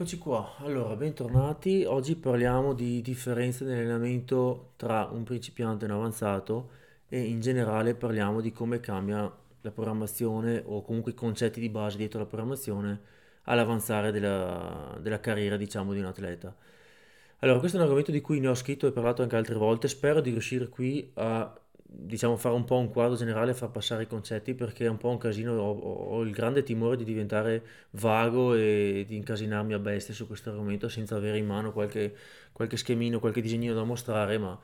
Eccoci qua, allora bentornati. Oggi parliamo di differenze nell'allenamento tra un principiante e un avanzato e in generale parliamo di come cambia la programmazione o comunque i concetti di base dietro la programmazione all'avanzare della, della carriera, diciamo, di un atleta. Allora, questo è un argomento di cui ne ho scritto e parlato anche altre volte. Spero di riuscire qui a diciamo, fare un po' un quadro generale e far passare i concetti perché è un po' un casino, ho, ho il grande timore di diventare vago e di incasinarmi a bestia su questo argomento senza avere in mano qualche, qualche schemino, qualche disegnino da mostrare, ma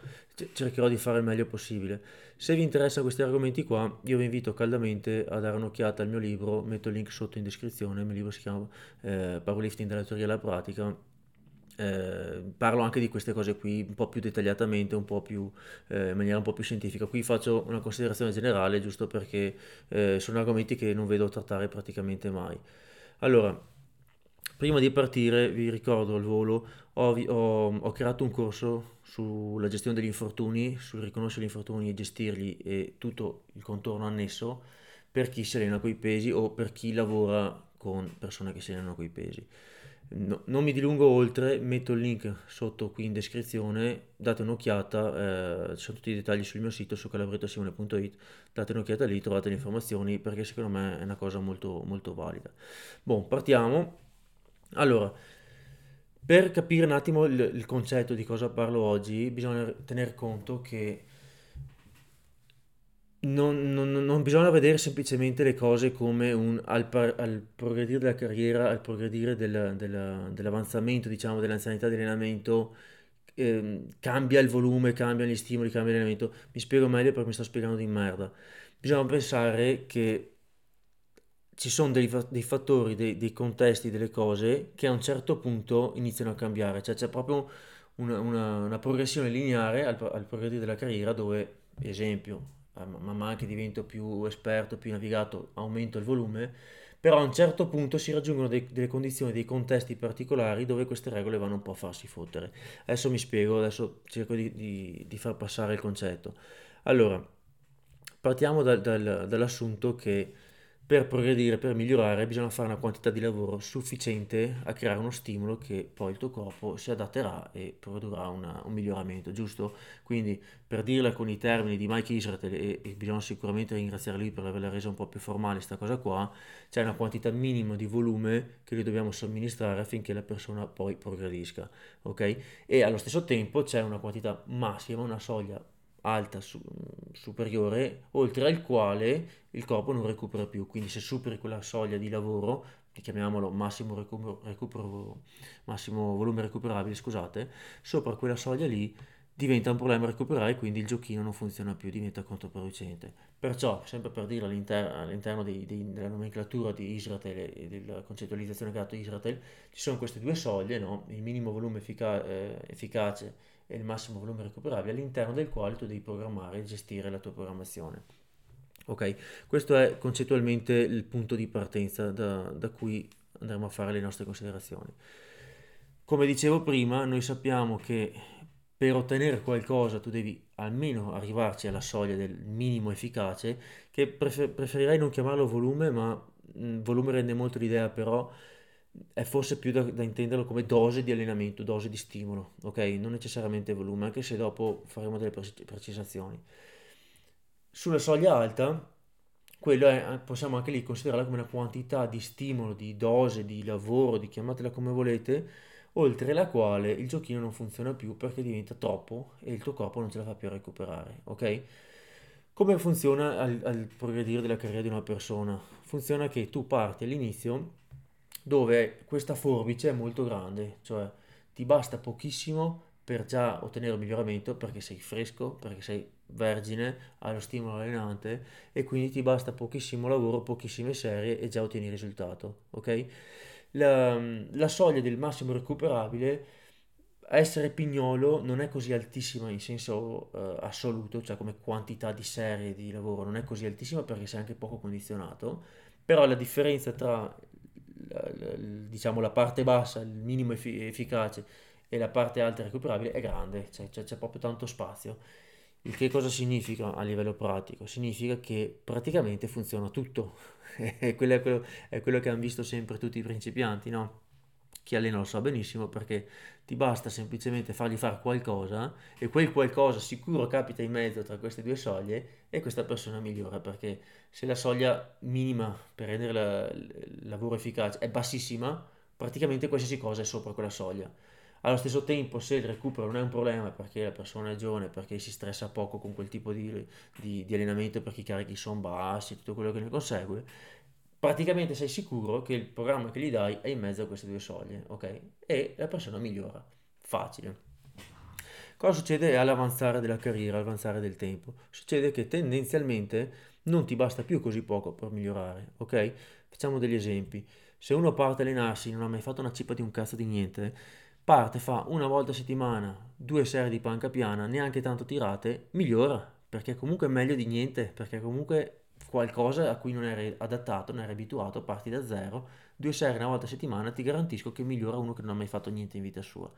cercherò di fare il meglio possibile. Se vi interessano questi argomenti qua, io vi invito caldamente a dare un'occhiata al mio libro, metto il link sotto in descrizione, il mio libro si chiama eh, Powerlifting dalla teoria alla pratica eh, parlo anche di queste cose qui un po' più dettagliatamente, un po' più, eh, in maniera un po' più scientifica. Qui faccio una considerazione generale giusto perché eh, sono argomenti che non vedo trattare praticamente mai. Allora, prima di partire vi ricordo al volo, ho, ho, ho creato un corso sulla gestione degli infortuni, sul riconoscere gli infortuni e gestirli e tutto il contorno annesso per chi si allena con i pesi o per chi lavora con persone che si allenano con i pesi. No, non mi dilungo oltre, metto il link sotto qui in descrizione, date un'occhiata, eh, ci sono tutti i dettagli sul mio sito su calabrettosimone.it, date un'occhiata lì, trovate le informazioni perché secondo me è una cosa molto, molto valida. Bon, partiamo. Allora, per capire un attimo il, il concetto di cosa parlo oggi, bisogna tener conto che non, non- non bisogna vedere semplicemente le cose come un, al, par- al progredire della carriera, al progredire del- della- dell'avanzamento, diciamo, dell'anzianità di allenamento, ehm, cambia il volume, cambiano gli stimoli, cambia l'allenamento. Mi spiego meglio perché mi sto spiegando di merda. Bisogna pensare che ci sono dei, dei fattori, dei, dei contesti, delle cose che a un certo punto iniziano a cambiare, cioè c'è proprio una, una- una progressione lineare al, al progredire della carriera dove, esempio, eh, man mano che divento più esperto, più navigato, aumento il volume, però a un certo punto si raggiungono dei- delle condizioni, dei contesti particolari dove queste regole vanno un po' a farsi fottere. Adesso mi spiego, adesso cerco di, di- di far passare il concetto. Allora, partiamo dal- dal- dall'assunto che per progredire, per migliorare, bisogna fare una quantità di lavoro sufficiente a creare uno stimolo che poi il tuo corpo si adatterà e produrrà una- un miglioramento, giusto? Quindi, per dirla con i termini di Mike Israel, e, e bisogna sicuramente ringraziare lui per averla resa un po' più formale questa cosa qua, c'è una quantità minima di volume che noi dobbiamo somministrare affinché la persona poi progredisca, ok? E allo stesso tempo c'è una quantità massima, una soglia alta su- superiore, oltre al quale il corpo non recupera più. Quindi se superi quella soglia di lavoro, chiamiamolo massimo, recupero, recupero- massimo volume recuperabile, scusate, sopra quella soglia lì diventa un problema recuperare, quindi il giochino non funziona più, diventa controproducente. Perciò, sempre per dire all'inter- all'interno dei- dei- della nomenclatura di Israel e della concettualizzazione che ha dato Israel, ci sono queste due soglie, no? il minimo volume effica- eh, efficace e il massimo volume recuperabile, all'interno del quale tu devi programmare e gestire la tua programmazione. Ok, questo è concettualmente il punto di partenza da, da cui andremo a fare le nostre considerazioni. Come dicevo prima, noi sappiamo che per ottenere qualcosa tu devi almeno arrivarci alla soglia del minimo efficace, che prefer- preferirei non chiamarlo volume, ma mh, volume rende molto l'idea, però è forse più da, da intenderlo come dose di allenamento, dose di stimolo, ok? Non necessariamente volume, anche se dopo faremo delle precis- precisazioni. Sulla soglia alta, quello è, possiamo anche lì considerarla come una quantità di stimolo, di dose, di lavoro, di chiamatela come volete, oltre la quale il giochino non funziona più perché diventa troppo e il tuo corpo non ce la fa più a recuperare, ok? Come funziona al, al progredire della carriera di una persona? Funziona che tu parti all'inizio dove questa forbice è molto grande, cioè ti basta pochissimo per già ottenere un miglioramento perché sei fresco, perché sei vergine, hai lo stimolo allenante e quindi ti basta pochissimo lavoro, pochissime serie e già ottieni il risultato, ok? La, la soglia del massimo recuperabile essere pignolo non è così altissima in senso eh, assoluto, cioè come quantità di serie di lavoro non è così altissima perché sei anche poco condizionato, però la differenza tra diciamo la parte bassa, il minimo effi- efficace e la parte alta recuperabile è grande, cioè c'è c'è proprio tanto spazio. Il che cosa significa a livello pratico? Significa che praticamente funziona tutto. Quello è quello, è quello che hanno visto sempre tutti i principianti, no? Chi allena lo sa benissimo perché ti basta semplicemente fargli fare qualcosa e quel qualcosa sicuro capita in mezzo tra queste due soglie e questa persona migliora perché se la soglia minima per rendere la, il lavoro efficace è bassissima, praticamente qualsiasi cosa è sopra quella soglia. Allo stesso tempo, se il recupero non è un problema perché la persona è giovane, perché si stressa poco con quel tipo di, di, di allenamento, perché i carichi sono bassi, tutto quello che ne consegue, praticamente sei sicuro che il programma che gli dai è in mezzo a queste due soglie, ok? E la persona migliora. Facile. Cosa succede all'avanzare della carriera, all'avanzare del tempo? Succede che tendenzialmente non ti basta più così poco per migliorare, ok? Facciamo degli esempi. Se uno parte a allenarsi, non ha mai fatto una cippa di un cazzo di niente, parte, fa una volta a settimana due serie di panca piana, neanche tanto tirate, migliora, perché comunque è meglio di niente, perché comunque qualcosa a cui non eri adattato, non eri abituato, parti da zero, due serie una volta a settimana, ti garantisco che migliora uno che non ha mai fatto niente in vita sua.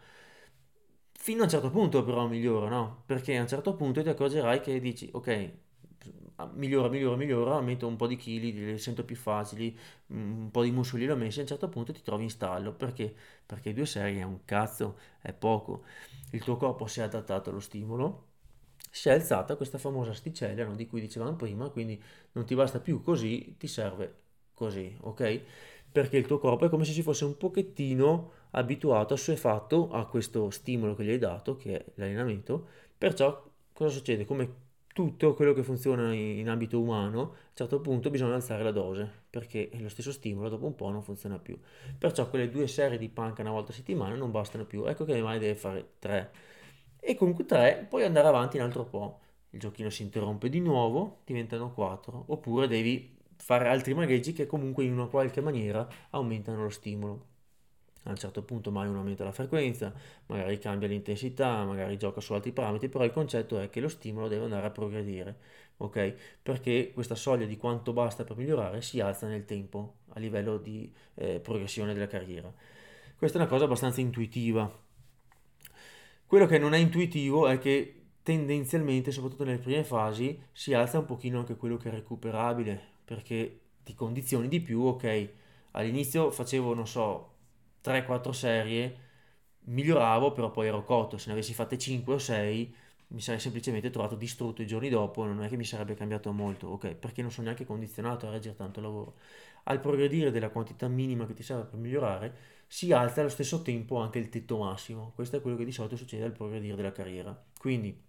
Fino a un certo punto però migliora, no? Perché a un certo punto ti accorgerai che dici, ok, migliora, migliora, migliora, metto un po' di chili, li sento più facili, un po' di muscoli l'ho messi, a un certo punto ti trovi in stallo. Perché? Perché due serie è un cazzo, è poco. Il tuo corpo si è adattato allo stimolo, si è alzata questa famosa asticella no, di cui dicevamo prima, quindi non ti basta più così, ti serve così, ok? Perché il tuo corpo è come se si fosse un pochettino abituato, assuefatto a questo stimolo che gli hai dato, che è l'allenamento, perciò cosa succede? Come tutto quello che funziona in, ambito umano, a un certo punto bisogna alzare la dose, perché lo stesso stimolo dopo un po' non funziona più. Perciò quelle due serie di panca una volta a settimana non bastano più, ecco che mai deve fare tre. E comunque tre, puoi andare avanti un altro po'. Il giochino si interrompe di nuovo, diventano quattro, oppure devi fare altri magheggi che comunque in una qualche maniera aumentano lo stimolo a un certo punto magari uno aumenta la frequenza, magari cambia l'intensità, magari gioca su altri parametri, però il concetto è che lo stimolo deve andare a progredire, ok? Perché questa soglia di quanto basta per migliorare si alza nel tempo a livello di eh, progressione della carriera. Questa è una cosa abbastanza intuitiva. Quello che non è intuitivo è che tendenzialmente, soprattutto nelle prime fasi, si alza un pochino anche quello che è recuperabile, perché ti condizioni di più, ok? All'inizio facevo, non so, 3-4 serie miglioravo, però poi ero cotto. Se ne avessi fatte 5 o 6 mi sarei semplicemente trovato distrutto i giorni dopo, non è che mi sarebbe cambiato molto, ok? Perché non sono neanche condizionato a reggere tanto lavoro. Al progredire della quantità minima che ti serve per migliorare, si alza allo stesso tempo anche il tetto massimo. Questo è quello che di solito succede al progredire della carriera. Quindi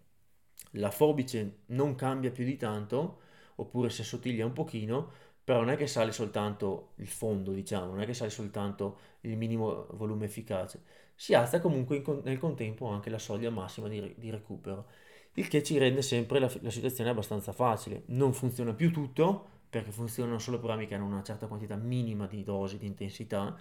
la forbice non cambia più di tanto, oppure si assottiglia un pochino, però non è che sale soltanto il fondo, diciamo, non è che sale soltanto il minimo volume efficace, si alza comunque con- nel contempo anche la soglia massima di, di recupero, il che ci rende sempre la, la, situazione abbastanza facile. Non funziona più tutto, perché funzionano solo programmi che hanno una certa quantità minima di dosi, di intensità,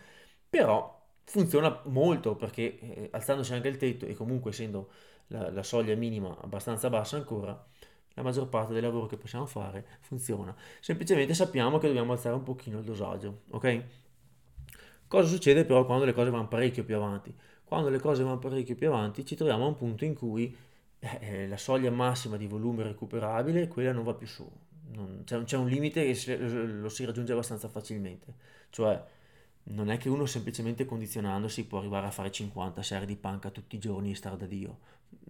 però funziona molto perché eh, alzandosi anche il tetto e comunque essendo la, la soglia minima abbastanza bassa ancora, la maggior parte del lavoro che possiamo fare funziona. Semplicemente sappiamo che dobbiamo alzare un pochino il dosaggio, ok? Cosa succede però quando le cose vanno parecchio più avanti? Quando le cose vanno parecchio più avanti ci troviamo a un punto in cui eh, eh la soglia massima di volume recuperabile, quella non va più su. Non, c'è, c'è, un limite che si, lo si raggiunge abbastanza facilmente. Cioè, non è che uno semplicemente condizionandosi può arrivare a fare 50 serie di panca tutti i giorni e star da Dio.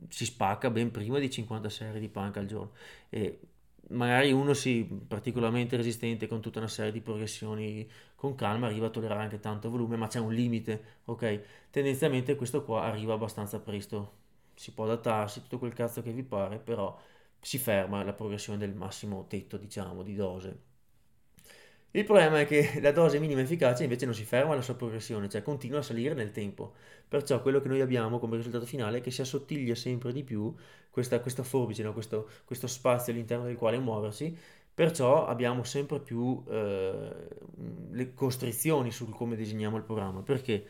Si spacca ben prima di 50 serie di panca al giorno. E magari uno si particolarmente resistente con tutta una serie di progressioni con calma arriva a tollerare anche tanto volume, ma c'è un limite, ok? Tendenzialmente questo qua arriva abbastanza presto. Si può adattarsi, tutto quel cazzo che vi pare, però si ferma la progressione del massimo tetto, diciamo, di dose. Il problema è che la dose minima efficace invece non si ferma alla sua progressione, cioè continua a salire nel tempo. Perciò quello che noi abbiamo come risultato finale è che si assottiglia sempre di più questa, questa forbice, no? questo, questo, spazio all'interno del quale muoversi, perciò abbiamo sempre più eh, le costrizioni sul come disegniamo il programma. Perché?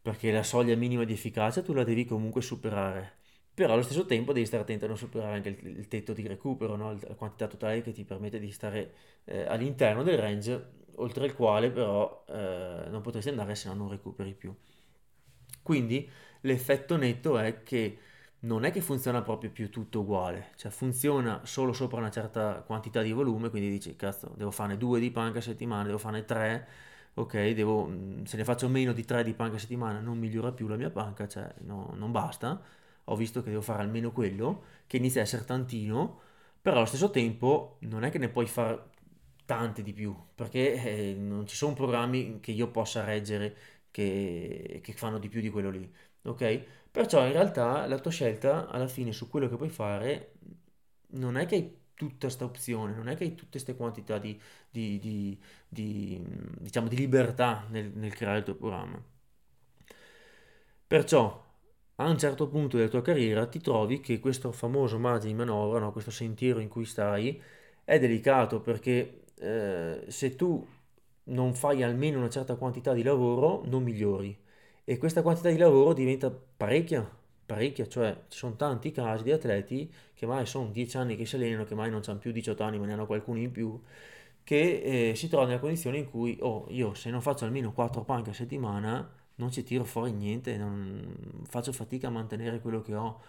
Perché la soglia minima di efficacia tu la devi comunque superare però allo stesso tempo devi stare attento a non superare anche il, il tetto di recupero, no? la quantità totale che ti permette di stare eh, all'interno del range, oltre il quale però eh, non potresti andare se no non recuperi più. Quindi l'effetto netto è che non è che funziona proprio più tutto uguale, cioè funziona solo sopra una certa quantità di volume, quindi dici cazzo devo farne due di panca a settimana, devo farne tre, ok, devo, mm, se ne faccio meno di 3 di panca a settimana non migliora più la mia panca, cioè no, non basta, ho visto che devo fare almeno quello, che inizia a essere tantino, però allo stesso tempo non è che ne puoi fare tante di più, perché eh, non ci sono programmi che io possa reggere che, che fanno di più di quello lì, ok? Perciò in realtà la tua scelta alla fine su quello che puoi fare non è che hai tutta questa opzione, non è che hai tutte queste quantità di, di, di, di, diciamo, di libertà nel, nel creare il tuo programma. Perciò a un certo punto della tua carriera ti trovi che questo famoso margine di manovra, no, questo sentiero in cui stai, è delicato perché eh, se tu non fai almeno una certa quantità di lavoro, non migliori. E questa quantità di lavoro diventa parecchia, parecchia, cioè ci sono tanti casi di atleti che mai sono 10 anni che si allenano, che mai non hanno più 18 anni, ma ne hanno qualcuno in più, che eh, si trovano nella condizione in cui, oh, io se non faccio almeno 4 panche a settimana, non ci tiro fuori niente, non faccio fatica a mantenere quello che ho.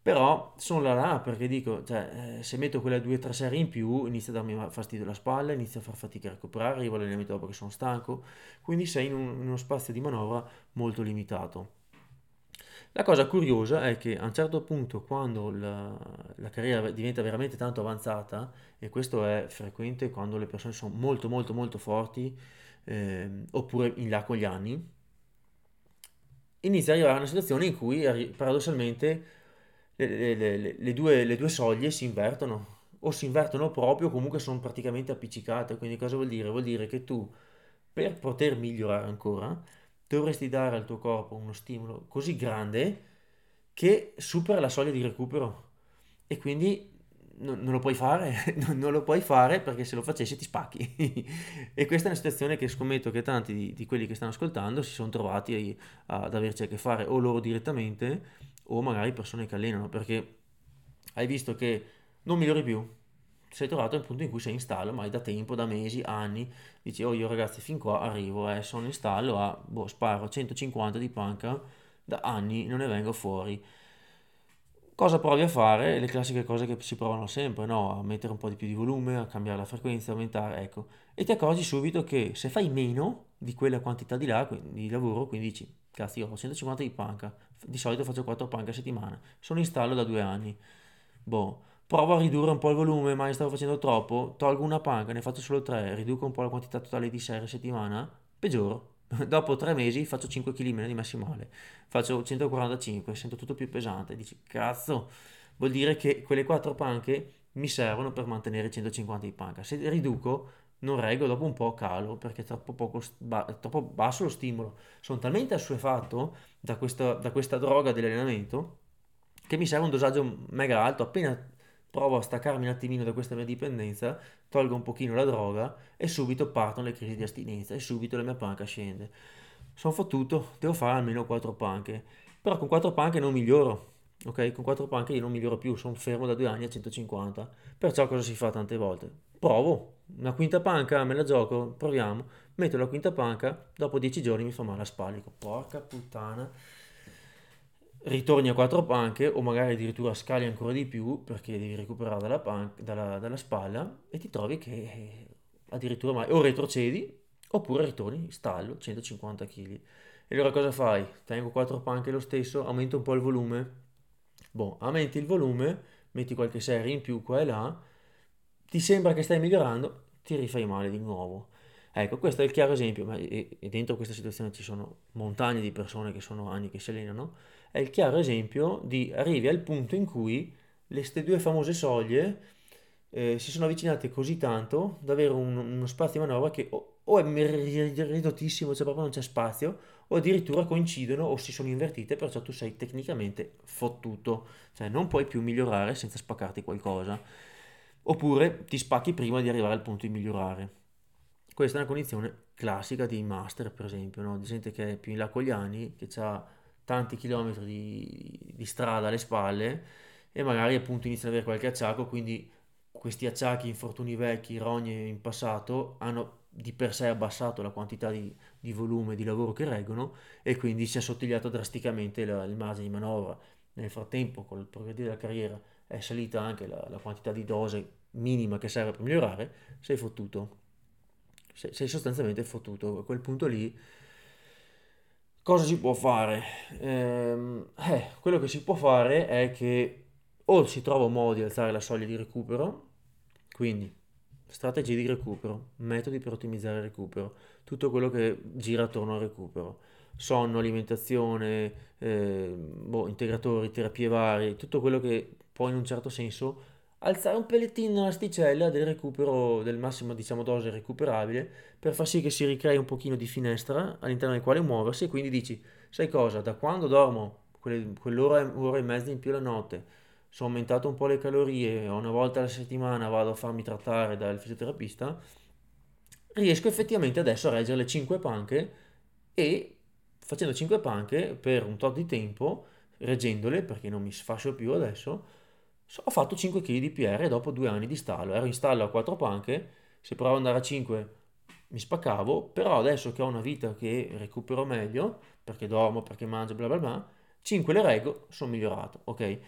Però sono là là perché dico, cioè, eh, se metto quelle due o tre serie in più inizia a darmi fastidio la spalla, inizia a far fatica a recuperare, arrivo all'allenamento dopo che sono stanco, quindi sei in, un, in uno spazio di manovra molto limitato. La cosa curiosa è che a un certo punto, quando la, la, carriera diventa veramente tanto avanzata, e questo è frequente quando le persone sono molto molto molto forti, eh, oppure in là con gli anni, inizia ad arrivare a una situazione in cui paradossalmente le, le, le, le due, due soglie si invertono o si invertono proprio comunque sono praticamente appiccicate. Quindi cosa vuol dire? Vuol dire che tu per poter migliorare ancora dovresti dare al tuo corpo uno stimolo così grande che supera la soglia di recupero e quindi non, non lo puoi fare, non, lo puoi fare perché se lo facessi ti spacchi. e questa è una situazione che scommetto che tanti di, di quelli che stanno ascoltando si sono trovati ad averci a che fare o loro direttamente o magari persone che allenano, perché hai visto che non migliori più. Sei trovato al punto in cui sei in stallo, ma è da tempo, da mesi, anni. Dici, oh io ragazzi fin qua arrivo, eh, sono in stallo a, boh, sparo 150 di panca, da anni non ne vengo fuori. Cosa provi a fare? Le classiche cose che si provano sempre, no? A mettere un po' di più di volume, a cambiare la frequenza, aumentare, ecco. E ti accorgi subito che se fai meno di quella quantità di là, di lavoro, quindi dici, cazzo io ho 150 di panca, di solito faccio 4 panche a settimana, sono in stallo da due anni, boh, provo a ridurre un po' il volume, ma stavo facendo troppo, tolgo una panca, ne faccio solo 3, riduco un po' la quantità totale di serie a settimana, peggioro. Dopo tre mesi faccio 5 kg meno di massimale, faccio 145, sento tutto più pesante, dici cazzo, vuol dire che quelle 4 panche mi servono per mantenere 150 di panca. Se riduco non reggo, dopo un po' calo perché è troppo, poco, ba- troppo basso lo stimolo. Sono talmente assuefatto da questa, da questa droga dell'allenamento che mi serve un dosaggio mega alto. Appena provo a staccarmi un attimino da questa mia dipendenza, tolgo un pochino la droga e subito partono le crisi di astinenza e subito la mia panca scende. Sono fottuto, devo fare almeno 4 panche. Però con 4 panche non miglioro. Ok, con 4 panche io non miglioro più, sono fermo da 2 anni a 150. Perciò cosa si fa tante volte? Provo, una quinta panca, me la gioco, proviamo, metto la quinta panca, dopo dieci giorni mi fa male la spalla, dico porca puttana, ritorni a quattro panche o magari addirittura scali ancora di più perché devi recuperare dalla, panca, dalla, dalla spalla e ti trovi che addirittura mai, o retrocedi oppure ritorni stallo 150 kg. E allora cosa fai? Tengo quattro panche lo stesso, aumento un po' il volume. Boh, aumenti il volume, metti qualche serie in più qua e là ti sembra che stai migliorando, ti rifai male di nuovo. Ecco, questo è il chiaro esempio, e, dentro questa situazione ci sono montagne di persone che sono anni che si allenano, è il chiaro esempio di arrivi al punto in cui queste due famose soglie eh, si sono avvicinate così tanto da avere un, uno spazio di manovra che o, o è ridottissimo, cioè proprio non c'è spazio, o addirittura coincidono o si sono invertite, perciò tu sei tecnicamente fottuto, cioè non puoi più migliorare senza spaccarti qualcosa oppure ti spacchi prima di arrivare al punto di migliorare. Questa è una condizione classica di master, per esempio, no? di gente che è più in là con gli anni, che ha tanti chilometri di, di strada alle spalle e magari appunto inizia ad avere qualche acciacco, quindi questi acciacchi, infortuni vecchi, rogne in passato hanno di per sé abbassato la quantità di, di volume di lavoro che reggono e quindi si è assottigliato drasticamente la, il margine di manovra. Nel frattempo, con il progredire della carriera, è salita anche la, la quantità di dose minima che serve per migliorare, sei fottuto. sei, sei sostanzialmente fottuto. A quel punto lì, cosa si può fare? Ehm, eh, quello che si può fare è che o si trova un modo di alzare la soglia di recupero, quindi strategie di recupero, metodi per ottimizzare il recupero, tutto quello che gira attorno al recupero, sonno, alimentazione, eh, boh, integratori, terapie varie, tutto quello che può in un certo senso alzare un pellettino l'asticella del recupero, del massimo diciamo dose recuperabile, per far sì che si ricrei un pochino di finestra all'interno del quale muoversi e quindi dici, sai cosa, da quando dormo quelle, quell'ora ora e mezza in più la notte, sono aumentato un po' le calorie, una volta alla settimana vado a farmi trattare dal fisioterapista, riesco effettivamente adesso a reggere le 5 panche e facendo 5 panche per un tot di tempo, reggendole perché non mi sfascio più adesso, ho fatto 5 kg di PR dopo due anni di stallo. Ero in stallo a 4 panche, se provavo ad andare a 5 mi spaccavo, però adesso che ho una vita che recupero meglio, perché dormo, perché mangio, bla bla bla, 5 le reggo, sono migliorato, ok?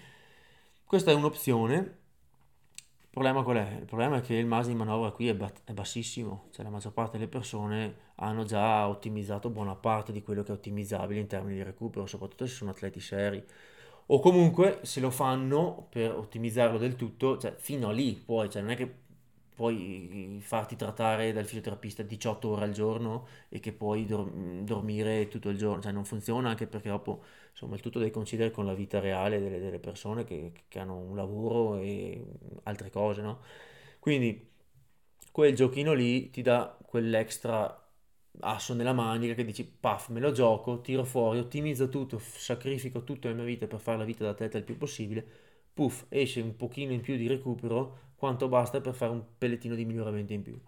Questa è un'opzione. Il problema qual è? Il problema è che il margine di manovra qui è, bat- è bassissimo, cioè la maggior parte delle persone hanno già ottimizzato buona parte di quello che è ottimizzabile in termini di recupero, soprattutto se sono atleti seri. O comunque se lo fanno per ottimizzarlo del tutto, cioè fino a lì poi, cioè non è che puoi farti trattare dal fisioterapista 18 ore al giorno e che puoi dor- dormire tutto il giorno, cioè non funziona anche perché dopo insomma il tutto devi considerare con la vita reale delle, delle persone che, che, hanno un lavoro e altre cose, no? Quindi quel giochino lì ti dà quell'extra asso nella manica che dici paf me lo gioco, tiro fuori, ottimizzo tutto, sacrifico tutta la mia vita per fare la vita da atleta il più possibile, puff esce un pochino in più di recupero quanto basta per fare un pellettino di miglioramento in più.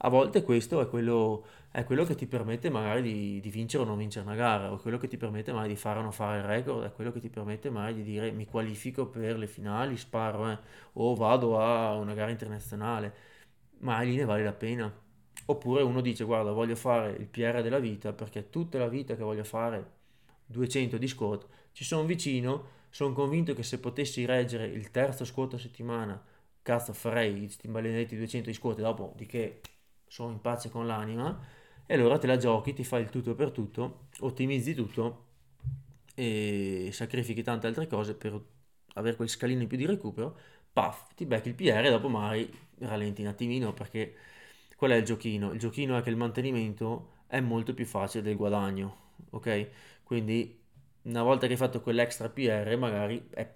A volte questo è quello, è quello che ti permette magari di, di, vincere o non vincere una gara, o quello che ti permette magari di fare o non fare il record, è quello che ti permette magari di dire mi qualifico per le finali, sparo, eh, o vado a una gara internazionale, ma lì ne vale la pena. Oppure uno dice guarda voglio fare il PR della vita perché tutta la vita che voglio fare 200 di squat, ci sono vicino, sono convinto che se potessi reggere il terzo squat a settimana cazzo farei questi maledetti 200 di scuote dopo di che sono in pace con l'anima e allora te la giochi, ti fai il tutto per tutto, ottimizzi tutto e sacrifichi tante altre cose per avere quel scalino in più di recupero, paf, ti becchi il PR e dopo magari rallenti un attimino perché qual è il giochino? Il giochino è che il mantenimento è molto più facile del guadagno, ok? Quindi una volta che hai fatto quell'extra PR magari è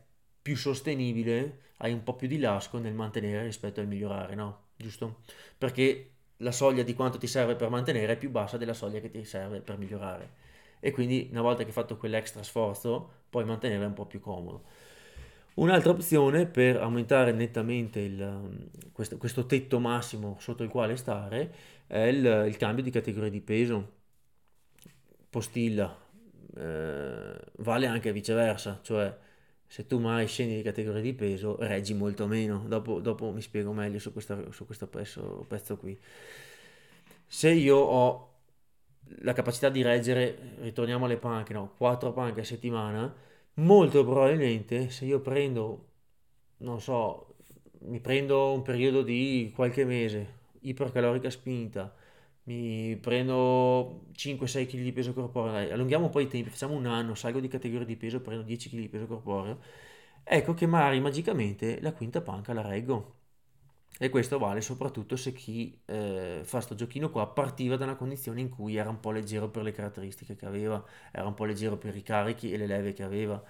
più sostenibile, hai un po' più di lasco nel mantenere rispetto al migliorare, no? Giusto? Perché la soglia di quanto ti serve per mantenere è più bassa della soglia che ti serve per migliorare. E quindi una volta che hai fatto quell'extra sforzo, puoi mantenere un po' più comodo. Un'altra opzione per aumentare nettamente il, questo, questo, tetto massimo sotto il quale stare è il, il cambio di categoria di peso. Postilla eh, vale anche viceversa, cioè se tu mai scendi di categoria di peso, reggi molto meno. Dopo, dopo mi spiego meglio su, questa, su questo pezzo, pezzo qui. Se io ho la capacità di reggere, ritorniamo alle panche, no, 4 panche a settimana, molto probabilmente se io prendo, non so, mi prendo un periodo di qualche mese, ipercalorica spinta, mi prendo 5-6 kg di peso corporeo, allunghiamo un po' i tempi, facciamo un anno, salgo di categoria di peso, prendo 10 kg di peso corporeo, ecco che magari magicamente la quinta panca la reggo. E questo vale soprattutto se chi eh, fa sto giochino qua partiva da una condizione in cui era un po' leggero per le caratteristiche che aveva, era un po' leggero per i carichi e le leve che aveva.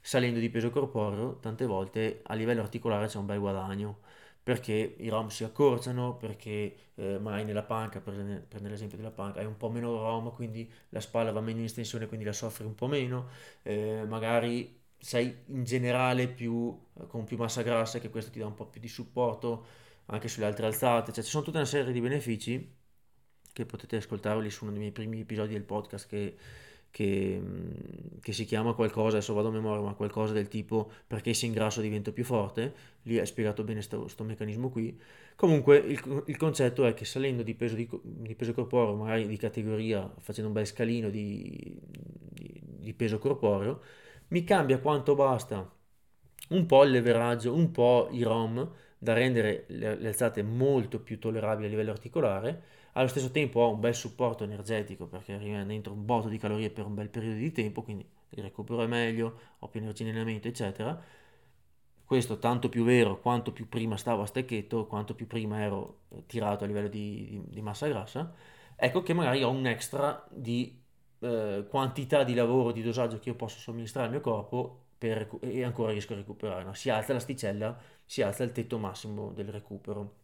Salendo di peso corporeo, tante volte a livello articolare c'è un bel guadagno perché i ROM si accorciano, perché eh, magari nella panca, prende, prende l'esempio della panca, hai un po' meno ROM, quindi la spalla va meno in estensione, quindi la soffri un po' meno, eh, magari sei in generale più, con più massa grassa, che questo ti dà un po' più di supporto anche sulle altre alzate, cioè ci sono tutta una serie di benefici che potete ascoltarli su uno dei miei primi episodi del podcast che che, mm, che, si chiama qualcosa, adesso vado a memoria, ma qualcosa del tipo perché se ingrasso divento più forte, lì hai spiegato bene questo meccanismo qui. Comunque il, il, concetto è che salendo di peso, di, di peso, corporeo, magari di categoria, facendo un bel scalino di, di peso corporeo, mi cambia quanto basta un po' il leveraggio, un po' i ROM da rendere le, alzate molto più tollerabili a livello articolare, allo stesso tempo ho un bel supporto energetico perché rimane dentro un botto di calorie per un bel periodo di tempo, quindi il recupero è meglio, ho più energia in allenamento, eccetera. Questo tanto più vero quanto più prima stavo a stecchetto, quanto più prima ero tirato a livello di, di, di massa grassa. Ecco che magari ho un extra di eh, quantità di lavoro, di dosaggio che io posso somministrare al mio corpo per, e ancora riesco a recuperare. No? Si alza l'asticella, si alza il tetto massimo del recupero.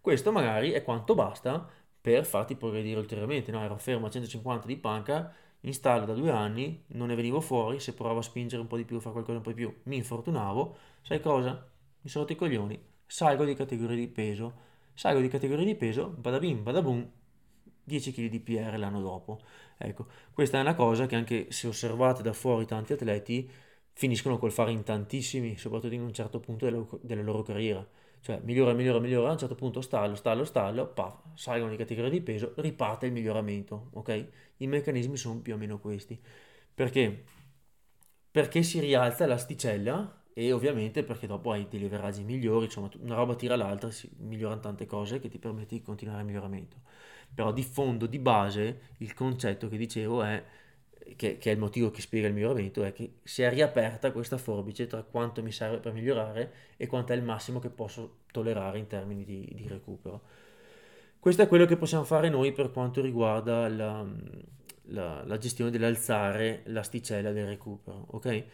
Questo magari è quanto basta per farti progredire ulteriormente. No? Ero fermo a 150 di panca, in stallo da due anni, non ne venivo fuori, se provavo a spingere un po' di più, fare qualcosa un po' di più, mi infortunavo. Sai cosa? Mi sono rotto i coglioni, salgo di categoria di peso, salgo di categoria di peso, badabim, badabum, 10 kg di PR l'anno dopo. Ecco, questa è una cosa che anche se osservate da fuori tanti atleti finiscono col fare in tantissimi, soprattutto in un certo punto della, della loro carriera. Cioè migliora, migliora, migliora, a un certo punto stallo, stallo, stallo, paf, salgono di categoria di peso, riparte il miglioramento, ok? I meccanismi sono più o meno questi. Perché? Perché si rialza l'asticella e ovviamente perché dopo hai dei leveraggi migliori, insomma una roba tira l'altra, si migliorano tante cose che ti permette di continuare il miglioramento. Però di fondo, di base, il concetto che dicevo è, che, che è il motivo che spiega il miglioramento, è che si è riaperta questa forbice tra quanto mi serve per migliorare e quanto è il massimo che posso tollerare in termini di, di recupero. Questo è quello che possiamo fare noi per quanto riguarda la, la, la gestione dell'alzare l'asticella del recupero, ok?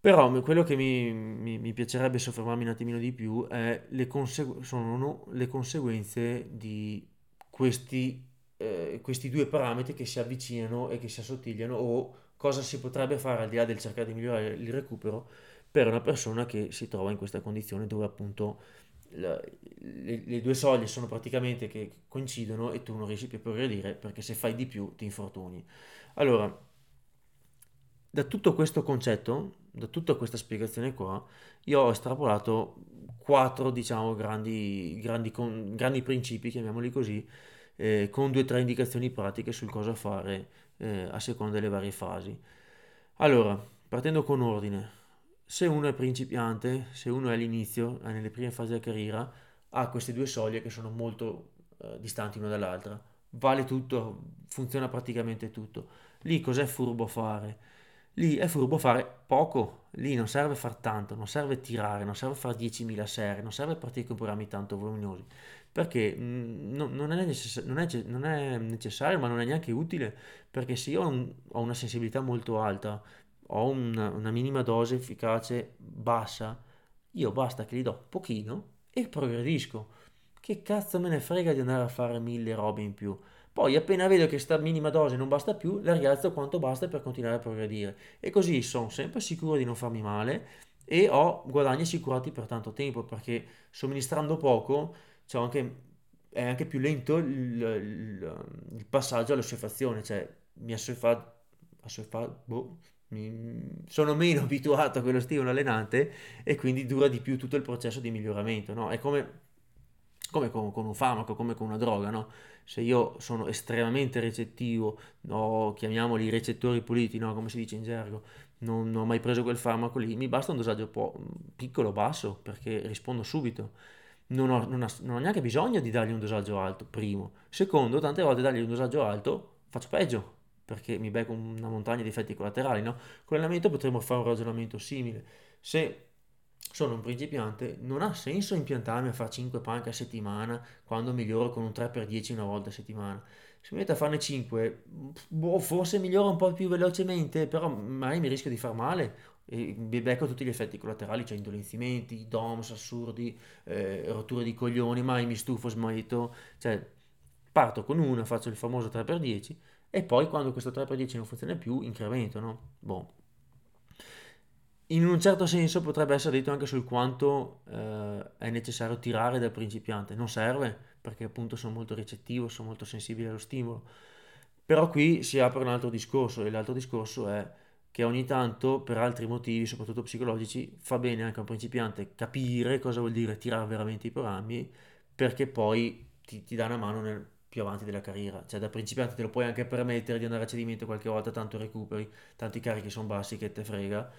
Però quello che mi, mi, mi piacerebbe soffermarmi un attimino di più è le consegu- sono le conseguenze di questi, eh, questi due parametri che si avvicinano e che si assottigliano o cosa si potrebbe fare al di là del cercare di migliorare il recupero per una persona che si trova in questa condizione dove appunto la, le, le, due soglie sono praticamente che coincidono e tu non riesci più a progredire perché se fai di più ti infortuni. Allora, da tutto questo concetto, da tutta questa spiegazione qua, io ho estrapolato quattro, diciamo, grandi, grandi, grandi principi, chiamiamoli così, eh, con due o tre indicazioni pratiche sul cosa fare eh, a seconda delle varie fasi. Allora, partendo con ordine, se uno è principiante, se uno è all'inizio, è nelle prime fasi della carriera, ha queste due soglie che sono molto eh, distanti una dall'altra. Vale tutto, funziona praticamente tutto. Lì cos'è furbo fare? Lì è furbo fare poco, lì non serve far tanto, non serve tirare, non serve fare 10.000 serie, non serve partire con programmi tanto voluminosi, perché mm, non, è necess- non, è, non, è necessario, ma non è neanche utile, perché se io ho, un, ho una sensibilità molto alta, ho una, una minima dose efficace bassa, io basta che gli do pochino e progredisco. Che cazzo me ne frega di andare a fare mille robe in più? Poi appena vedo che questa minima dose non basta più, la rialzo quanto basta per continuare a progredire. E così sono sempre sicuro di non farmi male e ho guadagni assicurati per tanto tempo, perché somministrando poco anche, è anche più lento il, il, il passaggio all'ossefazione, cioè mi assuefa boh, mi, sono meno abituato a quello stimolo allenante e quindi dura di più tutto il processo di miglioramento, no? È come, come con, con un farmaco, come con una droga, no? se io sono estremamente recettivo, no, chiamiamoli recettori puliti, no, come si dice in gergo, non, non ho mai preso quel farmaco lì, mi basta un dosaggio po- piccolo, basso, perché rispondo subito. Non ho, non, ho, non ho, neanche bisogno di dargli un dosaggio alto, primo. Secondo, tante volte dargli un dosaggio alto faccio peggio, perché mi becco una montagna di effetti collaterali, no? Con l'allenamento potremmo fare un ragionamento simile. Se sono un principiante, non ha senso impiantarmi a fare 5 panche a settimana quando miglioro con un 3x10 una volta a settimana. Se mi metto a farne 5, boh, forse miglioro un po' più velocemente, però mai mi rischio di far male e becco tutti gli effetti collaterali, cioè indolenzimenti, DOMS assurdi, eh, rotture di coglioni, mai mi stufo, smetto, cioè parto con una, faccio il famoso 3x10 e poi quando questo 3x10 non funziona più incremento, no? Boh in un certo senso potrebbe essere detto anche sul quanto eh, è necessario tirare dal principiante. Non serve, perché appunto sono molto ricettivo, sono molto sensibile allo stimolo. Però qui si apre un altro discorso e l'altro discorso è che ogni tanto, per altri motivi, soprattutto psicologici, fa bene anche a un principiante capire cosa vuol dire tirare veramente i programmi, perché poi ti, ti dà una mano nel, più avanti della carriera. Cioè da principiante te lo puoi anche permettere di andare a cedimento qualche volta, tanto recuperi, tanto i carichi sono bassi che te frega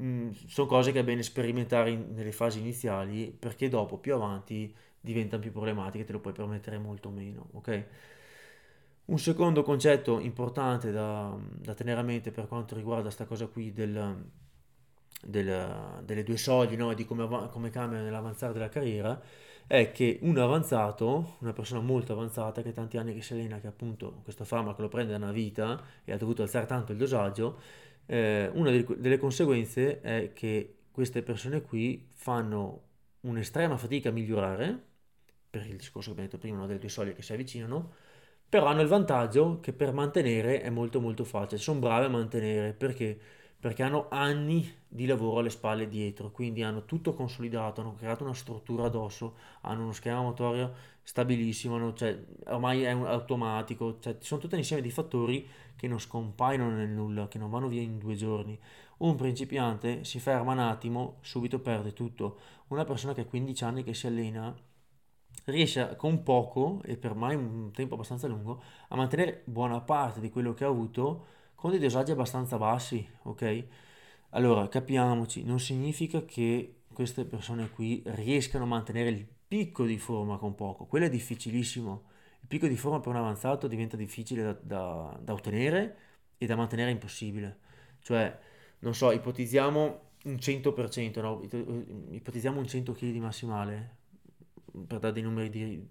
mm, sono cose che è bene sperimentare in- nelle fasi iniziali perché dopo più avanti diventano più problematiche, te lo puoi permettere molto meno, ok? Un secondo concetto importante da, da tenere a mente per quanto riguarda questa cosa qui del, del- delle due soglie, no? Di come, come cambia nell'avanzare della carriera, è che un avanzato, una persona molto avanzata, che tanti anni che si allena, che appunto questo farmaco lo prende da una vita e ha dovuto alzare tanto il dosaggio, eh, una delle, delle conseguenze è che queste persone qui fanno un'estrema fatica a migliorare, per il discorso che abbiamo detto prima, no, delle due soglie che si avvicinano, però hanno il vantaggio che per mantenere è molto molto facile, sono bravi a mantenere perché? Perché hanno anni di lavoro alle spalle dietro, quindi hanno tutto consolidato, hanno creato una struttura addosso, hanno uno schema motorio stabilissimo, hanno- cioè, ormai è automatico, cioè, sono tutto un insieme di fattori che non scompaiono nel nulla, che non vanno via in due giorni. Un principiante si ferma un attimo, subito perde tutto. Una persona che ha 15 anni che si allena riesce con poco, e per mai un tempo abbastanza lungo, a mantenere buona parte di quello che ha avuto con dei dosaggi abbastanza bassi, ok? Allora, capiamoci, non significa che queste persone qui riescano a mantenere il picco di forma con poco, quello è difficilissimo. Il picco di forma per un avanzato diventa difficile da, da- da ottenere e da mantenere impossibile. Cioè, non so, ipotizziamo un 100%, no? Ipotizziamo un 100 kg di massimale, per dare dei numeri di-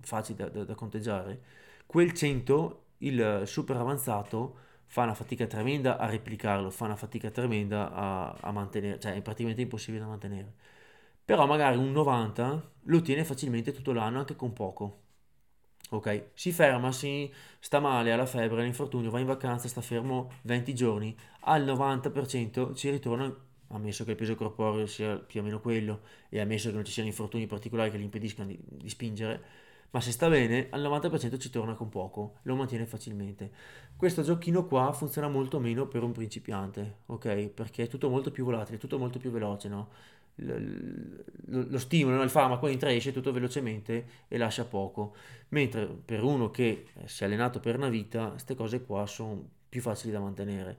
facili da, da- da conteggiare. Quel 100, il super avanzato, fa una fatica tremenda a replicarlo, fa una fatica tremenda a, a mantenere, cioè è praticamente impossibile da mantenere. Però magari un 90 lo tiene facilmente tutto l'anno anche con poco. Ok? Si ferma, si sta male, ha la febbre, l'infortunio, va in vacanza, sta fermo 20 giorni, al 90% ci ritorna, ammesso che il peso corporeo sia più o meno quello e ammesso che non ci siano infortuni particolari che gli impediscano di, di spingere, ma se sta bene, al 90% ci torna con poco, lo mantiene facilmente. Questo giochino qua funziona molto meno per un principiante, ok? Perché è tutto molto più volatile, tutto molto più veloce, no? Lo, lo stimolo, il farmaco entra e esce tutto velocemente e lascia poco. Mentre per uno che si è allenato per una vita, queste cose qua sono più facili da mantenere.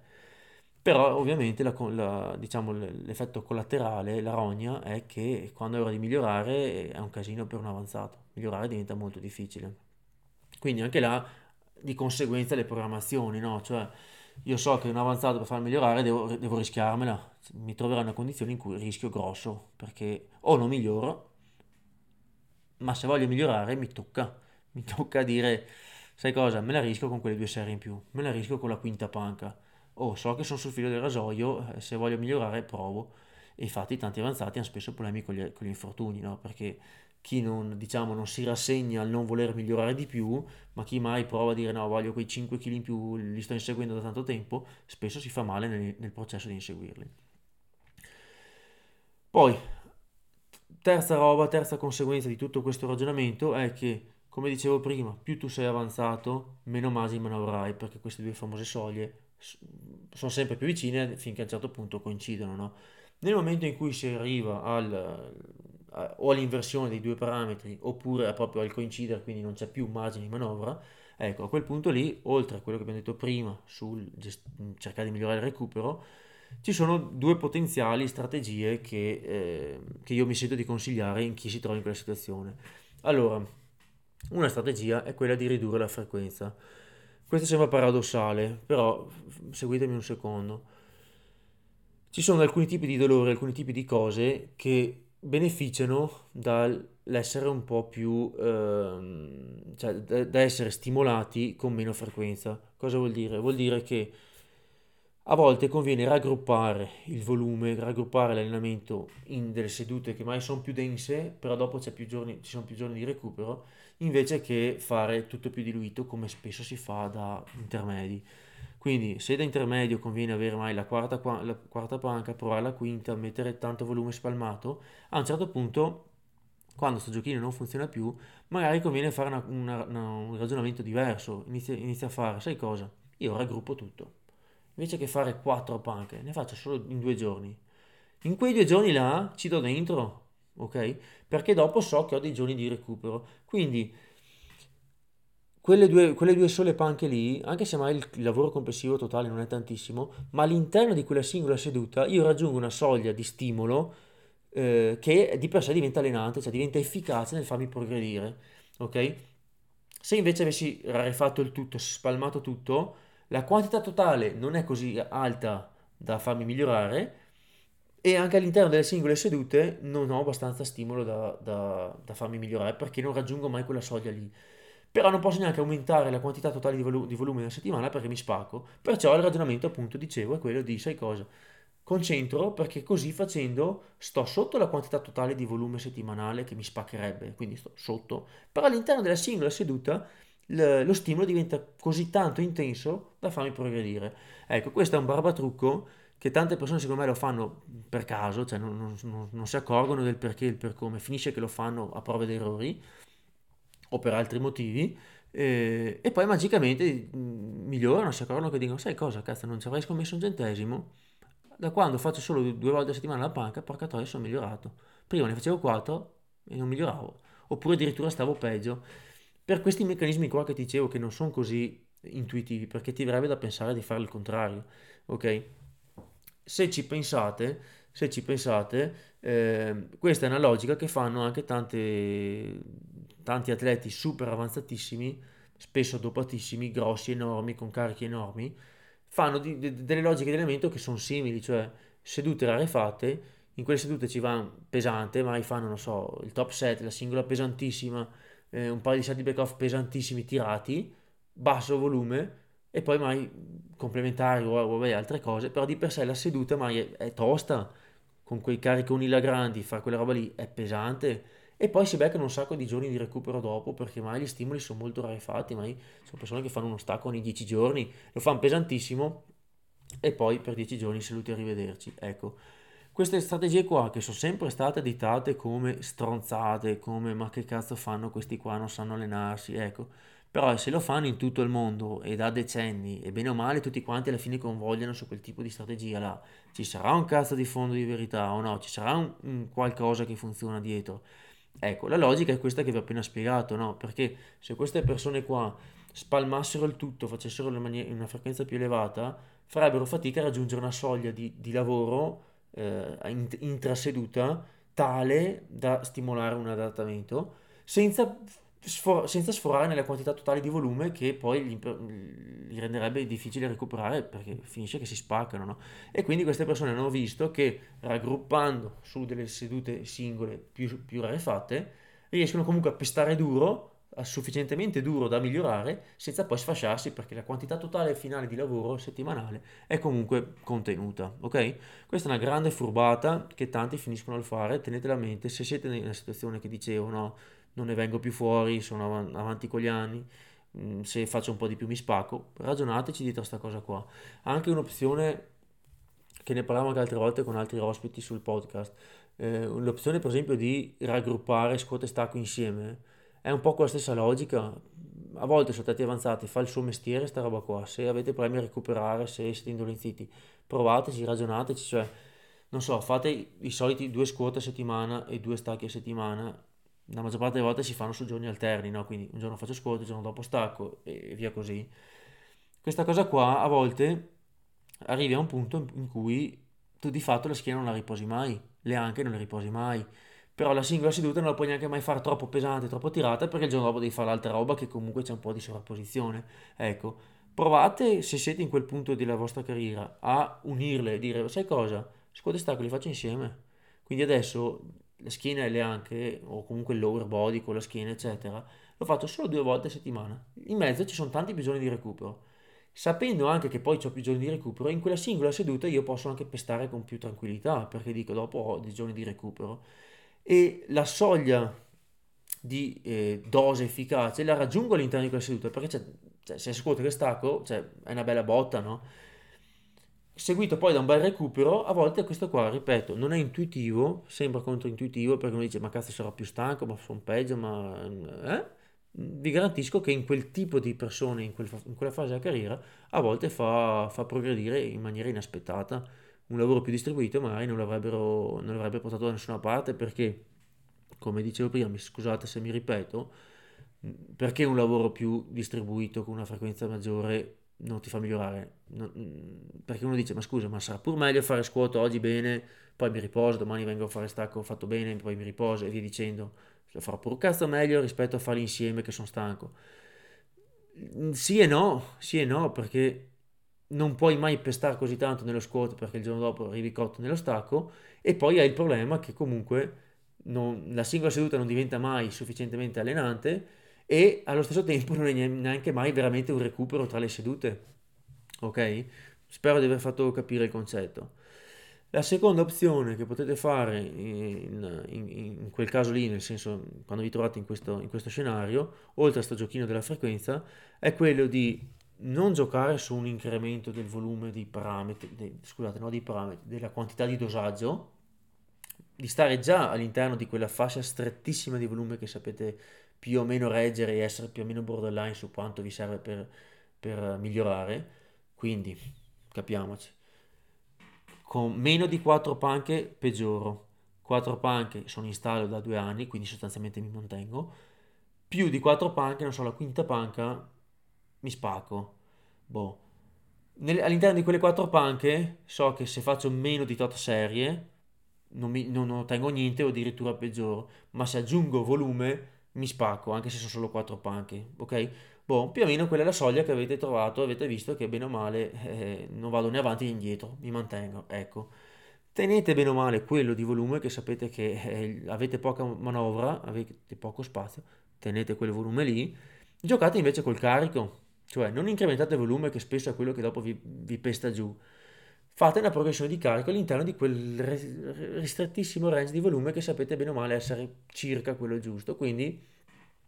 Però ovviamente la la- diciamo, l'effetto collaterale, la rogna, è che quando è ora di migliorare eh, è un casino per un avanzato. Migliorare diventa molto difficile. Quindi anche là, di conseguenza, le programmazioni, no? Cioè, io so che un avanzato per far migliorare devo, devo rischiarmela. Mi troverò in una condizione in cui rischio grosso, perché o non miglioro, ma se voglio migliorare mi tocca. Mi tocca dire, sai cosa, me la rischio con quelle due serie in più, me la rischio con la quinta panca. Oh, so che sono sul filo del rasoio, eh, se voglio migliorare provo. E infatti tanti avanzati hanno spesso problemi con gli, con gli infortuni, no? Perché chi non, diciamo, non si rassegna al non voler migliorare di più, ma chi mai prova a dire no, voglio quei 5 kg in più, li sto inseguendo da tanto tempo, spesso si fa male nel, nel processo di inseguirli. Poi, terza roba, terza conseguenza di tutto questo ragionamento è che, come dicevo prima, più tu sei avanzato, meno margine di manovra hai, perché queste due famose soglie sono sempre più vicine finché a un certo punto coincidono, no? Nel momento in cui si arriva al, a- o all'inversione dei due parametri oppure proprio al coincidere, quindi non c'è più margine di manovra, ecco, a quel punto lì, oltre a quello che abbiamo detto prima sul gest- cercare di migliorare il recupero, ci sono due potenziali strategie che, eh, che io mi sento di consigliare in chi si trova in quella situazione. Allora, una strategia è quella di ridurre la frequenza. Questo sembra paradossale, però seguitemi un secondo. Ci sono alcuni tipi di dolore, alcuni tipi di cose che beneficiano dall'essere un po' più, ehm, cioè da, da essere stimolati con meno frequenza. Cosa vuol dire? Vuol dire che a volte conviene raggruppare il volume, raggruppare l'allenamento in delle sedute che magari sono più dense, però dopo più giorni, ci sono più giorni di recupero, invece che fare tutto più diluito come spesso si fa da intermedi. Quindi se da intermedio conviene avere mai la quarta, qua- la quarta panca, provare la quinta, mettere tanto volume spalmato, a un certo punto, quando sto giochino non funziona più, magari conviene fare una- una- una- un ragionamento diverso. Inizia, inizia a fare, sai cosa? Io raggruppo tutto. Invece che fare quattro panche, ne faccio solo in due giorni. In quei due giorni là ci do dentro, ok? Perché dopo so che ho dei giorni di recupero. Quindi quelle due, quelle due sole panche lì, anche se magari il, lavoro complessivo totale non è tantissimo, ma all'interno di quella singola seduta io raggiungo una soglia di stimolo eh, che di per sé diventa allenante, cioè diventa efficace nel farmi progredire, ok? Se invece avessi rarefatto il tutto, spalmato tutto, la quantità totale non è così alta da farmi migliorare e anche all'interno delle singole sedute non ho abbastanza stimolo da, da, da farmi migliorare perché non raggiungo mai quella soglia lì. Però non posso neanche aumentare la quantità totale di, volu- di volume nella settimana perché mi spacco. Perciò il ragionamento, appunto, dicevo, è quello di, sai cosa? Concentro perché così facendo sto sotto la quantità totale di volume settimanale che mi spaccherebbe, quindi sto sotto, però all'interno della singola seduta lo stimolo diventa così tanto intenso da farmi progredire. Ecco, questo è un barbatrucco che tante persone secondo me lo fanno per caso, cioè non, non, non si accorgono del perché e il per come, finisce che lo fanno a prove di errori o per altri motivi e, e poi magicamente mm, migliorano, si accorgono che dicono sai cosa, cazzo non ci avrei scommesso un centesimo, da quando faccio solo due volte a settimana la panca, porca troia sono migliorato, prima ne facevo quattro e non miglioravo, oppure addirittura stavo peggio, per questi meccanismi qua che ti dicevo che non sono così intuitivi, perché ti verrebbe da pensare di fare il contrario, ok? Se ci pensate, se ci pensate, eh, questa è una logica che fanno anche tante, tanti atleti super avanzatissimi, spesso dopatissimi, grossi, enormi, con carichi enormi, fanno di, di, delle logiche di allenamento che sono simili, cioè sedute rarefatte, in quelle sedute ci vanno pesante, magari fanno, non so, il top set, la singola pesantissima, eh, un paio di set di back off pesantissimi tirati, basso volume e poi mai complementari o vabbè, altre cose, però di per sé la seduta mai è, è tosta, con quei cariconi là grandi, fare quella roba lì è pesante e poi si beccano un sacco di giorni di recupero dopo perché mai gli stimoli sono molto rarefatti, mai sono persone che fanno uno stacco ogni 10 giorni, lo fanno pesantissimo e poi per 10 giorni saluti a rivederci. Ecco, queste strategie qua che sono sempre state ditate come stronzate, come ma che cazzo fanno questi qua, non sanno allenarsi, ecco. Però se lo fanno in tutto il mondo e da decenni e bene o male tutti quanti alla fine convogliano su quel tipo di strategia là, ci sarà un cazzo di fondo di verità o no? Ci sarà un, un qualcosa che funziona dietro? Ecco, la logica è questa che vi ho appena spiegato, no? Perché se queste persone qua spalmassero il tutto, facessero in una frequenza più elevata, farebbero fatica a raggiungere una soglia di, di lavoro eh, intraseduta tale da stimolare un adattamento senza, sfor- senza, sforare nella quantità totale di volume che poi gli, gli, renderebbe difficile recuperare perché finisce che si spaccano. No? E quindi queste persone hanno visto che raggruppando su delle sedute singole più, più rarefatte riescono comunque a pestare duro sufficientemente duro da migliorare senza poi sfasciarsi perché la quantità totale finale di lavoro settimanale è comunque contenuta, ok? Questa è una grande furbata che tanti finiscono al fare, tenetela a mente, se siete una situazione che dicevo no, non ne vengo più fuori, sono av- avanti con gli anni, mh, se faccio un po' di più mi spacco, ragionateci dietro a questa cosa qua. Anche un'opzione che ne parliamo anche altre volte con altri ospiti sul podcast, eh, l'opzione per esempio di raggruppare squat e stacco insieme, è un po' con la stessa logica. A volte sono stati avanzati, fa il suo mestiere sta roba qua. Se avete problemi a recuperare, se siete indolenziti, provateci, ragionateci, cioè, non so, fate i soliti due squat a settimana e due stacchi a settimana. La maggior parte delle volte si fanno su giorni alterni, no? Quindi un giorno faccio squat, il giorno dopo stacco e via così. Questa cosa qua a volte arrivi a un punto in cui tu di fatto la schiena non la riposi mai, le anche non le riposi mai però la singola seduta non la puoi neanche mai fare troppo pesante, troppo tirata, perché il giorno dopo devi fare l'altra roba che comunque c'è un po' di sovrapposizione. Ecco, provate, se siete in quel punto della vostra carriera, a unirle e dire, sai cosa, squad e stacco li faccio insieme. Quindi adesso la schiena e le anche, o comunque il lower body con la schiena, eccetera, lo faccio solo due volte a settimana. In mezzo ci sono tanti bisogni di recupero. Sapendo anche che poi ho più giorni di recupero, in quella singola seduta io posso anche pestare con più tranquillità, perché dico dopo ho dei giorni di recupero e la soglia di eh, dose efficace la raggiungo all'interno di quella seduta perché c'è, cioè, se ascolto che stacco cioè, è una bella botta no? Seguito poi da un bel recupero a volte questo qua ripeto non è intuitivo sembra controintuitivo perché uno dice ma cazzo sarò più stanco ma sono peggio ma eh? vi garantisco che in quel tipo di persone in, quel, in quella fase della carriera a volte fa, fa progredire in maniera inaspettata un lavoro più distribuito magari non l'avrebbero, non portato da nessuna parte perché, come dicevo prima, scusate se mi ripeto, perché un lavoro più distribuito con una frequenza maggiore non ti fa migliorare? Non, perché uno dice, ma scusa, ma sarà pur meglio fare squat oggi bene, poi mi riposo, domani vengo a fare stacco fatto bene, poi mi riposo e via dicendo. Lo farò pur cazzo meglio rispetto a farli insieme che sono stanco. Sì e no, sì e no, perché non puoi mai pestare così tanto nello squat perché il giorno dopo arrivi cotto nello stacco e poi hai il problema che comunque non, la singola seduta non diventa mai sufficientemente allenante e allo stesso tempo non è neanche mai veramente un recupero tra le sedute. Ok? Spero di aver fatto capire il concetto. La seconda opzione che potete fare in, in, in quel caso lì, nel senso quando vi trovate in questo, in questo scenario, oltre a questo giochino della frequenza, è quello di non giocare su un incremento del volume di parametri, de, scusate, no, di parametri, della quantità di dosaggio, di stare già all'interno di quella fascia strettissima di volume che sapete più o meno reggere e essere più o meno borderline su quanto vi serve per, per migliorare. Quindi, capiamoci, con meno di 4 panche peggioro. 4 panche sono in stallo da due anni, quindi sostanzialmente mi mantengo. Più di 4 panche, non so, la quinta panca mi spacco. Boh. All'interno di quelle 4 panche so che se faccio meno di tot serie non, mi, non ottengo niente o addirittura peggioro, ma se aggiungo volume mi spacco, anche se sono solo 4 panche, ok? Boh, più o meno quella è la soglia che avete trovato, avete visto che bene o male eh, non vado né avanti né indietro, mi mantengo, ecco. Tenete bene o male quello di volume che sapete che eh, avete poca manovra, avete poco spazio, tenete quel volume lì, giocate invece col carico, cioè non incrementate il volume che spesso è quello che dopo vi, vi pesta giù, fate una progressione di carico all'interno di quel ristrettissimo range di volume che sapete bene o male essere circa quello giusto. Quindi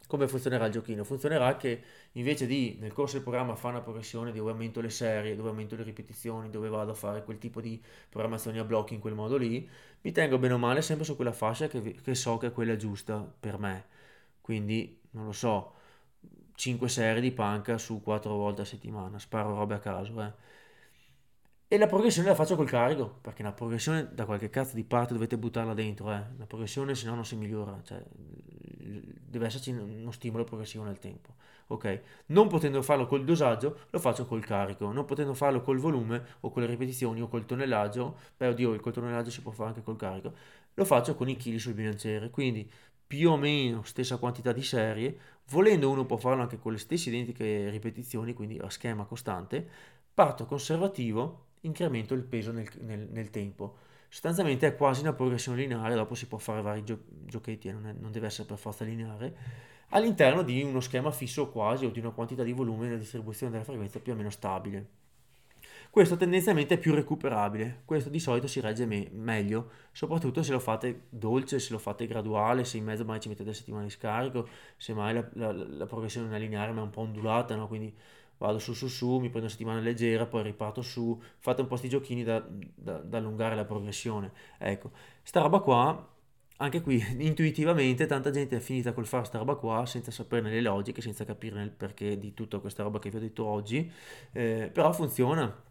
come funzionerà il giochino? Funzionerà che invece di nel corso del programma fare una progressione dove aumento le serie, dove aumento le ripetizioni, dove vado a fare quel tipo di programmazioni a blocchi in quel modo lì, mi tengo bene o male sempre su quella fascia che, che so che è quella giusta per me. Quindi, non lo so, 5 serie di panca su 4 volte a settimana, sparo robe a caso, eh e la progressione la faccio col carico, perché una progressione da qualche cazzo di parte dovete buttarla dentro, eh. La progressione se no non si migliora, cioè deve esserci uno stimolo progressivo nel tempo. Ok? Non potendo farlo col dosaggio, lo faccio col carico. Non potendo farlo col volume o con le ripetizioni o col tonnellaggio, beh oddio, col tonnellaggio si può fare anche col carico. Lo faccio con i chili sul bilanciere, quindi più o meno stessa quantità di serie, volendo uno può farlo anche con le stesse identiche ripetizioni, quindi a schema costante. Parto conservativo incremento il peso nel, nel, nel tempo. Sostanzialmente è quasi una progressione lineare, dopo si può fare vari gio- giochetti e non, è, non deve essere per forza lineare, all'interno di uno schema fisso quasi o di una quantità di volume nella distribuzione della frequenza più o meno stabile. Questo tendenzialmente è più recuperabile, questo di solito si regge me- meglio, soprattutto se lo fate dolce, se lo fate graduale, se in mezzo mai ci mettete settimane di scarico, se mai la, la, la progressione non è lineare ma è un po' ondulata, no? quindi vado su su su, mi prendo una settimana leggera, poi riparto su, fate un po' di giochini da, da, da, allungare la progressione. Ecco, sta roba qua, anche qui intuitivamente tanta gente è finita col fare sta roba qua senza saperne le logiche, senza capire il perché di tutta questa roba che vi ho detto oggi, eh, però funziona.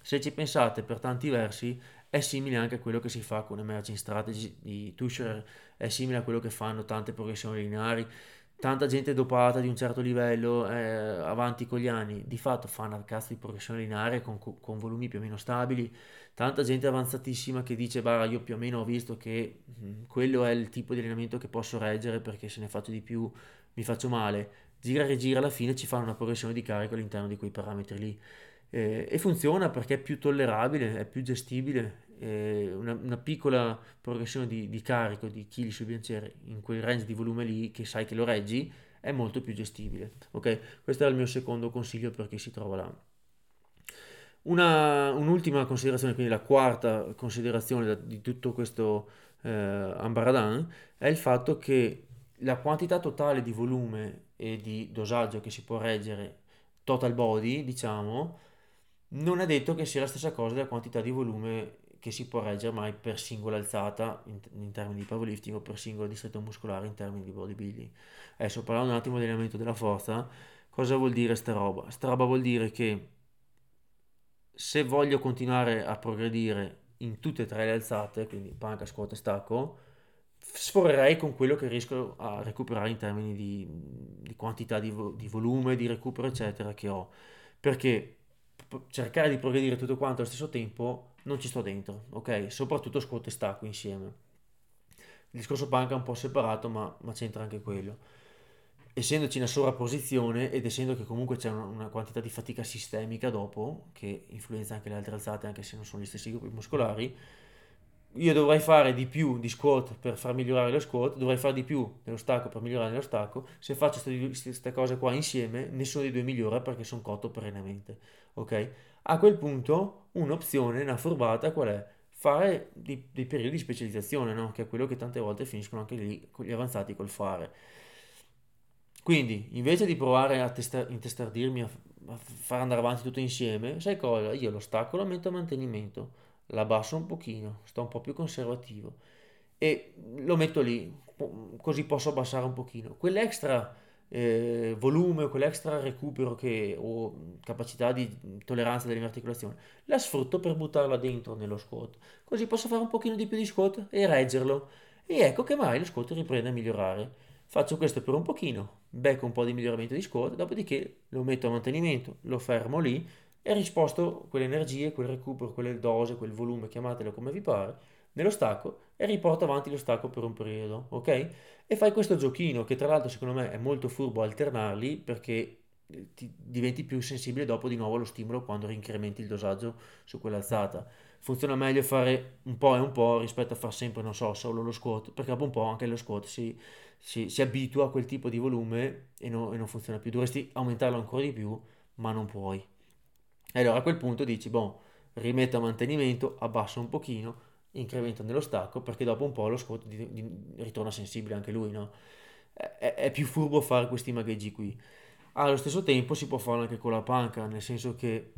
Se ci pensate per tanti versi è simile anche a quello che si fa con Emerging Strategy di Tusher, è simile a quello che fanno tante progressioni lineari tanta gente dopata di un certo livello eh, avanti con gli anni di fatto fa una cazzo di progressione lineare con, con, volumi più o meno stabili. Tanta gente avanzatissima che dice bah io più o meno ho visto che mh, quello è il tipo di allenamento che posso reggere perché se ne faccio di più mi faccio male. Gira e rigira alla fine ci fanno una progressione di carico all'interno di quei parametri lì. Eh, e funziona perché è più tollerabile è più gestibile eh, una, una, piccola progressione di, di, carico di chili sul bilanciere in quel range di volume lì che sai che lo reggi è molto più gestibile. Ok, questo è il mio secondo consiglio per chi si trova là. Una, un'ultima considerazione, quindi la quarta considerazione da, di tutto questo eh, ambaradan è il fatto che la quantità totale di volume e di dosaggio che si può reggere total body, diciamo, non è detto che sia la stessa cosa della quantità di volume che si può reggere mai per singola alzata in, in, termini di powerlifting o per singolo distretto muscolare in termini di bodybuilding. Adesso parlando un attimo di della forza, cosa vuol dire sta roba? Sta roba vuol dire che se voglio continuare a progredire in tutte e tre le alzate, quindi panca, squat e stacco, sforerei con quello che riesco a recuperare in termini di, di quantità di, vo- di volume, di recupero, eccetera, che ho. Perché cercare di progredire tutto quanto allo stesso tempo non ci sto dentro, ok? Soprattutto scuote stacco insieme. Il discorso panca è un po' separato, ma, ma c'entra anche quello. Essendoci una sovrapposizione ed essendo che comunque c'è una, una, quantità di fatica sistemica dopo, che influenza anche le altre alzate, anche se non sono gli stessi gruppi muscolari, io dovrei fare di più di squat per far migliorare lo squat, dovrei fare di più nello stacco per migliorare nello stacco. Se faccio queste cose qua insieme, nessuno dei due migliora perché sono cotto perennemente. Ok? A quel punto, un'opzione, una furbata qual è? Fare dei, dei periodi di specializzazione, no? Che è quello che tante volte finiscono anche lì con gli avanzati col fare. Quindi, invece di provare a testa- intestardirmi, a, a far andare avanti tutto insieme, sai cosa? Io lo stacco lo metto a mantenimento la abbasso un pochino, sto un po' più conservativo e lo metto lì, così posso abbassare un pochino. Quell'extra eh, volume o quell'extra recupero che, o capacità di tolleranza delle mie articolazioni, la sfrutto per buttarla dentro nello squat, così posso fare un pochino di più di squat e reggerlo. E ecco che mai lo squat riprende a migliorare. Faccio questo per un pochino, becco un po' di miglioramento di squat, dopodiché lo metto a mantenimento, lo fermo lì e risposto quelle energie, quel recupero, quelle dose, quel volume, chiamatelo come vi pare, nello stacco e riporto avanti lo stacco per un periodo, ok? E fai questo giochino che tra l'altro secondo me è molto furbo alternarli perché eh, ti diventi più sensibile dopo di nuovo allo stimolo quando rincrementi il dosaggio su quell'alzata. Funziona meglio fare un po' e un po' rispetto a fare sempre, non so, solo lo squat, perché dopo un po' anche lo squat si, si, si abitua a quel tipo di volume e, no, e non funziona più. Dovresti aumentarlo ancora di più, ma non puoi. E allora a quel punto dici, boh, rimetto a mantenimento, abbasso un pochino, incremento nello stacco, perché dopo un po' lo squat di, di, ritorna sensibile anche lui, no? È, è, più furbo fare questi magheggi qui. Allo stesso tempo si può fare anche con la panca, nel senso che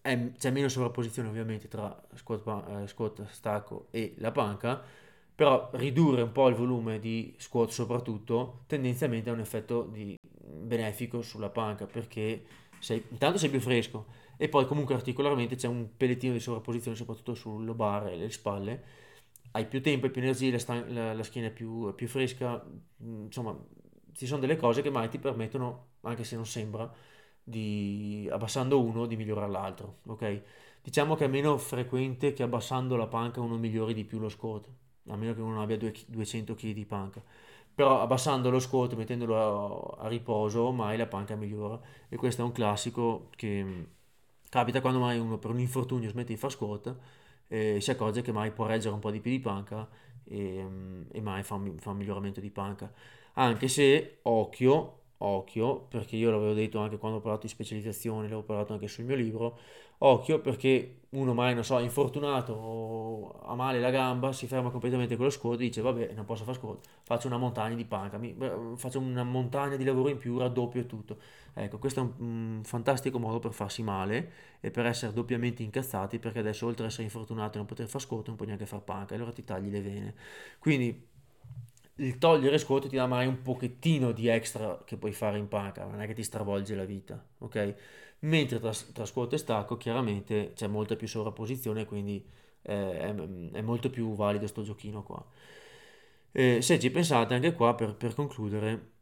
è, c'è meno sovrapposizione ovviamente tra squat, eh, squat, stacco e la panca, però ridurre un po' il volume di squat soprattutto tendenzialmente ha un effetto di, benefico sulla panca perché sei, intanto sei più fresco e poi comunque articolarmente c'è un pellettino di sovrapposizione soprattutto sul lobar e le spalle. Hai più tempo e più energie la, stan- la, la schiena è più, più, fresca. Mm, insomma ci sono delle cose che mai ti permettono anche se non sembra di abbassando uno di migliorare l'altro ok? Diciamo che è meno frequente che abbassando la panca uno migliori di più lo squat a meno che uno abbia 200 kg di panca. Però abbassando lo squat, mettendolo a, a, riposo, mai la panca migliora. E questo è un classico che mm, capita quando mai uno per un infortunio smette di fare squat e si accorge che mai può reggere un po' di più di panca e, mm, e mai fa, fa un miglioramento di panca. Anche se, occhio, occhio, perché io l'avevo detto anche quando ho parlato di specializzazione, l'avevo parlato anche sul mio libro, occhio perché uno mai, non so, infortunato o ha male la gamba, si ferma completamente con lo squat e dice vabbè non posso fare squat, faccio una montagna di panca, mi, faccio una montagna di lavoro in più, raddoppio tutto. Ecco, questo è un, un, fantastico modo per farsi male e per essere doppiamente incazzati perché adesso oltre ad essere infortunato e non poter fare squat non puoi neanche fare panca, allora ti tagli le vene. Quindi il togliere squat ti dà mai un pochettino di extra che puoi fare in panca, non è che ti stravolge la vita, ok? Mentre tra, tra squat e stacco chiaramente c'è molta più sovrapposizione, quindi eh, è, è, molto più valido sto giochino qua. Eh, se ci pensate anche qua per, per concludere,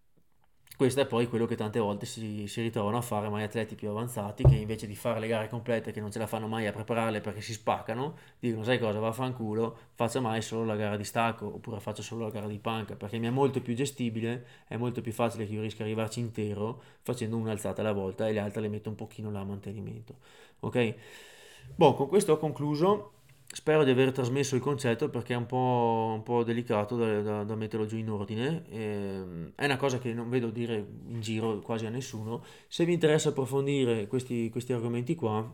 questo è poi quello che tante volte si, si, ritrovano a fare mai atleti più avanzati che invece di fare le gare complete che non ce la fanno mai a prepararle perché si spaccano, dicono sai cosa, vaffanculo, faccio mai solo la gara di stacco oppure faccio solo la gara di panca perché mi è molto più gestibile, è molto più facile che io riesca ad arrivarci intero facendo un'alzata alla volta e le altre le metto un pochino là a mantenimento. Ok? Boh, con questo ho concluso spero di aver trasmesso il concetto perché è un po', un po delicato da, da, da, metterlo giù in ordine. E, è una cosa che non vedo dire in giro quasi a nessuno. Se vi interessa approfondire questi, questi argomenti qua,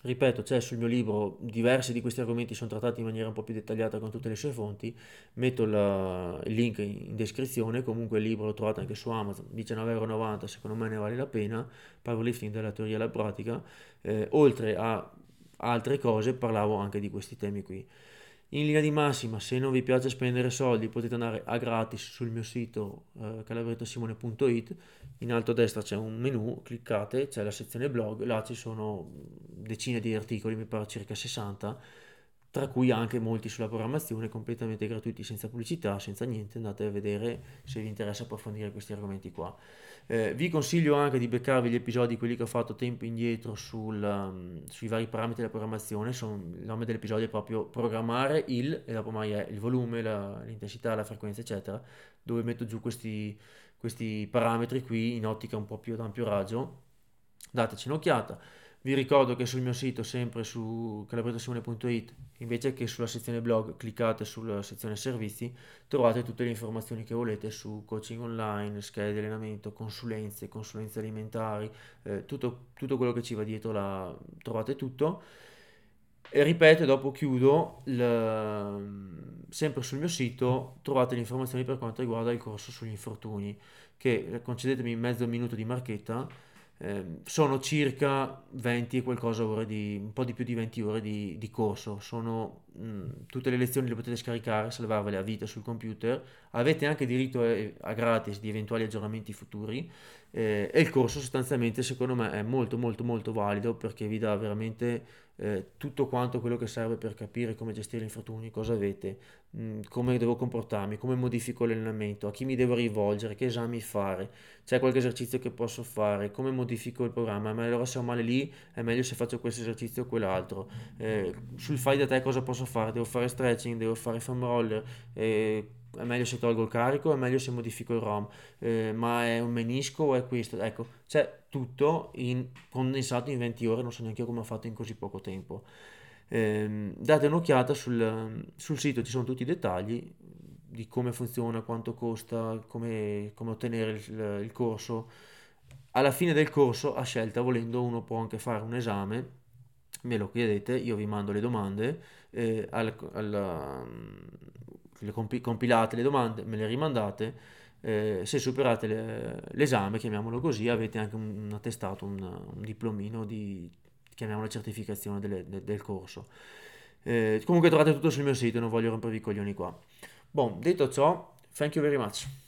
ripeto, c'è sul mio libro diversi di questi argomenti sono trattati in maniera un po' più dettagliata con tutte le sue fonti. Metto la, il link in, in, descrizione. Comunque il libro lo trovate anche su Amazon, 19,90€, secondo me ne vale la pena. Powerlifting dalla teoria alla pratica. Eh, oltre a altre cose parlavo anche di questi temi qui. In linea di massima, se non vi piace spendere soldi, potete andare a gratis sul mio sito eh, calabrettosimone.it. In alto a destra c'è un menu, cliccate, c'è la sezione blog, là ci sono decine di articoli, mi pare circa 60, tra cui anche molti sulla programmazione completamente gratuiti, senza pubblicità, senza niente, andate a vedere se vi interessa approfondire questi argomenti qua. Eh, vi consiglio anche di beccarvi gli episodi, quelli che ho fatto tempo indietro sul, um, sui vari parametri della programmazione, Sono, il nome dell'episodio è proprio programmare il, e dopo mai è il volume, la, l'intensità, la frequenza, eccetera, dove metto giù questi, questi parametri qui in ottica un po' più ad ampio raggio. Dateci un'occhiata. Vi ricordo che sul mio sito, sempre su calabrettosimone.it, invece che sulla sezione blog, cliccate sulla sezione servizi, trovate tutte le informazioni che volete su coaching online, schede di allenamento, consulenze, consulenze alimentari, eh, tutto, tutto, quello che ci va dietro, la, trovate tutto. E ripeto, dopo chiudo, il, sempre sul mio sito trovate le informazioni per quanto riguarda il corso sugli infortuni, che concedetemi mezzo minuto di marchetta eh, sono circa 20 e qualcosa ore di, un po' di più di 20 ore di, di corso. Sono mh, mm, tutte le lezioni le potete scaricare, salvarvele a vita sul computer. Avete anche diritto a, a gratis di eventuali aggiornamenti futuri. Eh, e il corso sostanzialmente secondo me è molto molto molto valido perché vi dà veramente eh, tutto quanto quello che serve per capire come gestire gli infortuni, cosa avete, mh, mm, come devo comportarmi, come modifico l'allenamento, a chi mi devo rivolgere, che esami fare, c'è qualche esercizio che posso fare, come modifico il programma, ma allora se ho male lì è meglio se faccio questo esercizio o quell'altro, eh, sul fai da te cosa posso fare, devo fare stretching, devo fare foam roller, eh, è meglio se tolgo il carico, è meglio se modifico il ROM, eh, ma è un menisco o è questo? Ecco, c'è tutto in, condensato in 20 ore, non so neanche io come ho fatto in così poco tempo. Eh, date un'occhiata sul, sul, sito, ci sono tutti i dettagli di come funziona, quanto costa, come, come ottenere il, il corso. Alla fine del corso, a scelta, volendo, uno può anche fare un esame me lo chiedete, io vi mando le domande, eh, al, al, le compi- compilate le domande, me le rimandate, eh, se superate le, l'esame, chiamiamolo così, avete anche un, un attestato, un, un, diplomino di, chiamiamolo certificazione delle, de, del corso. Eh, comunque trovate tutto sul mio sito, non voglio rompervi i coglioni qua. Bon, detto ciò, thank you very much.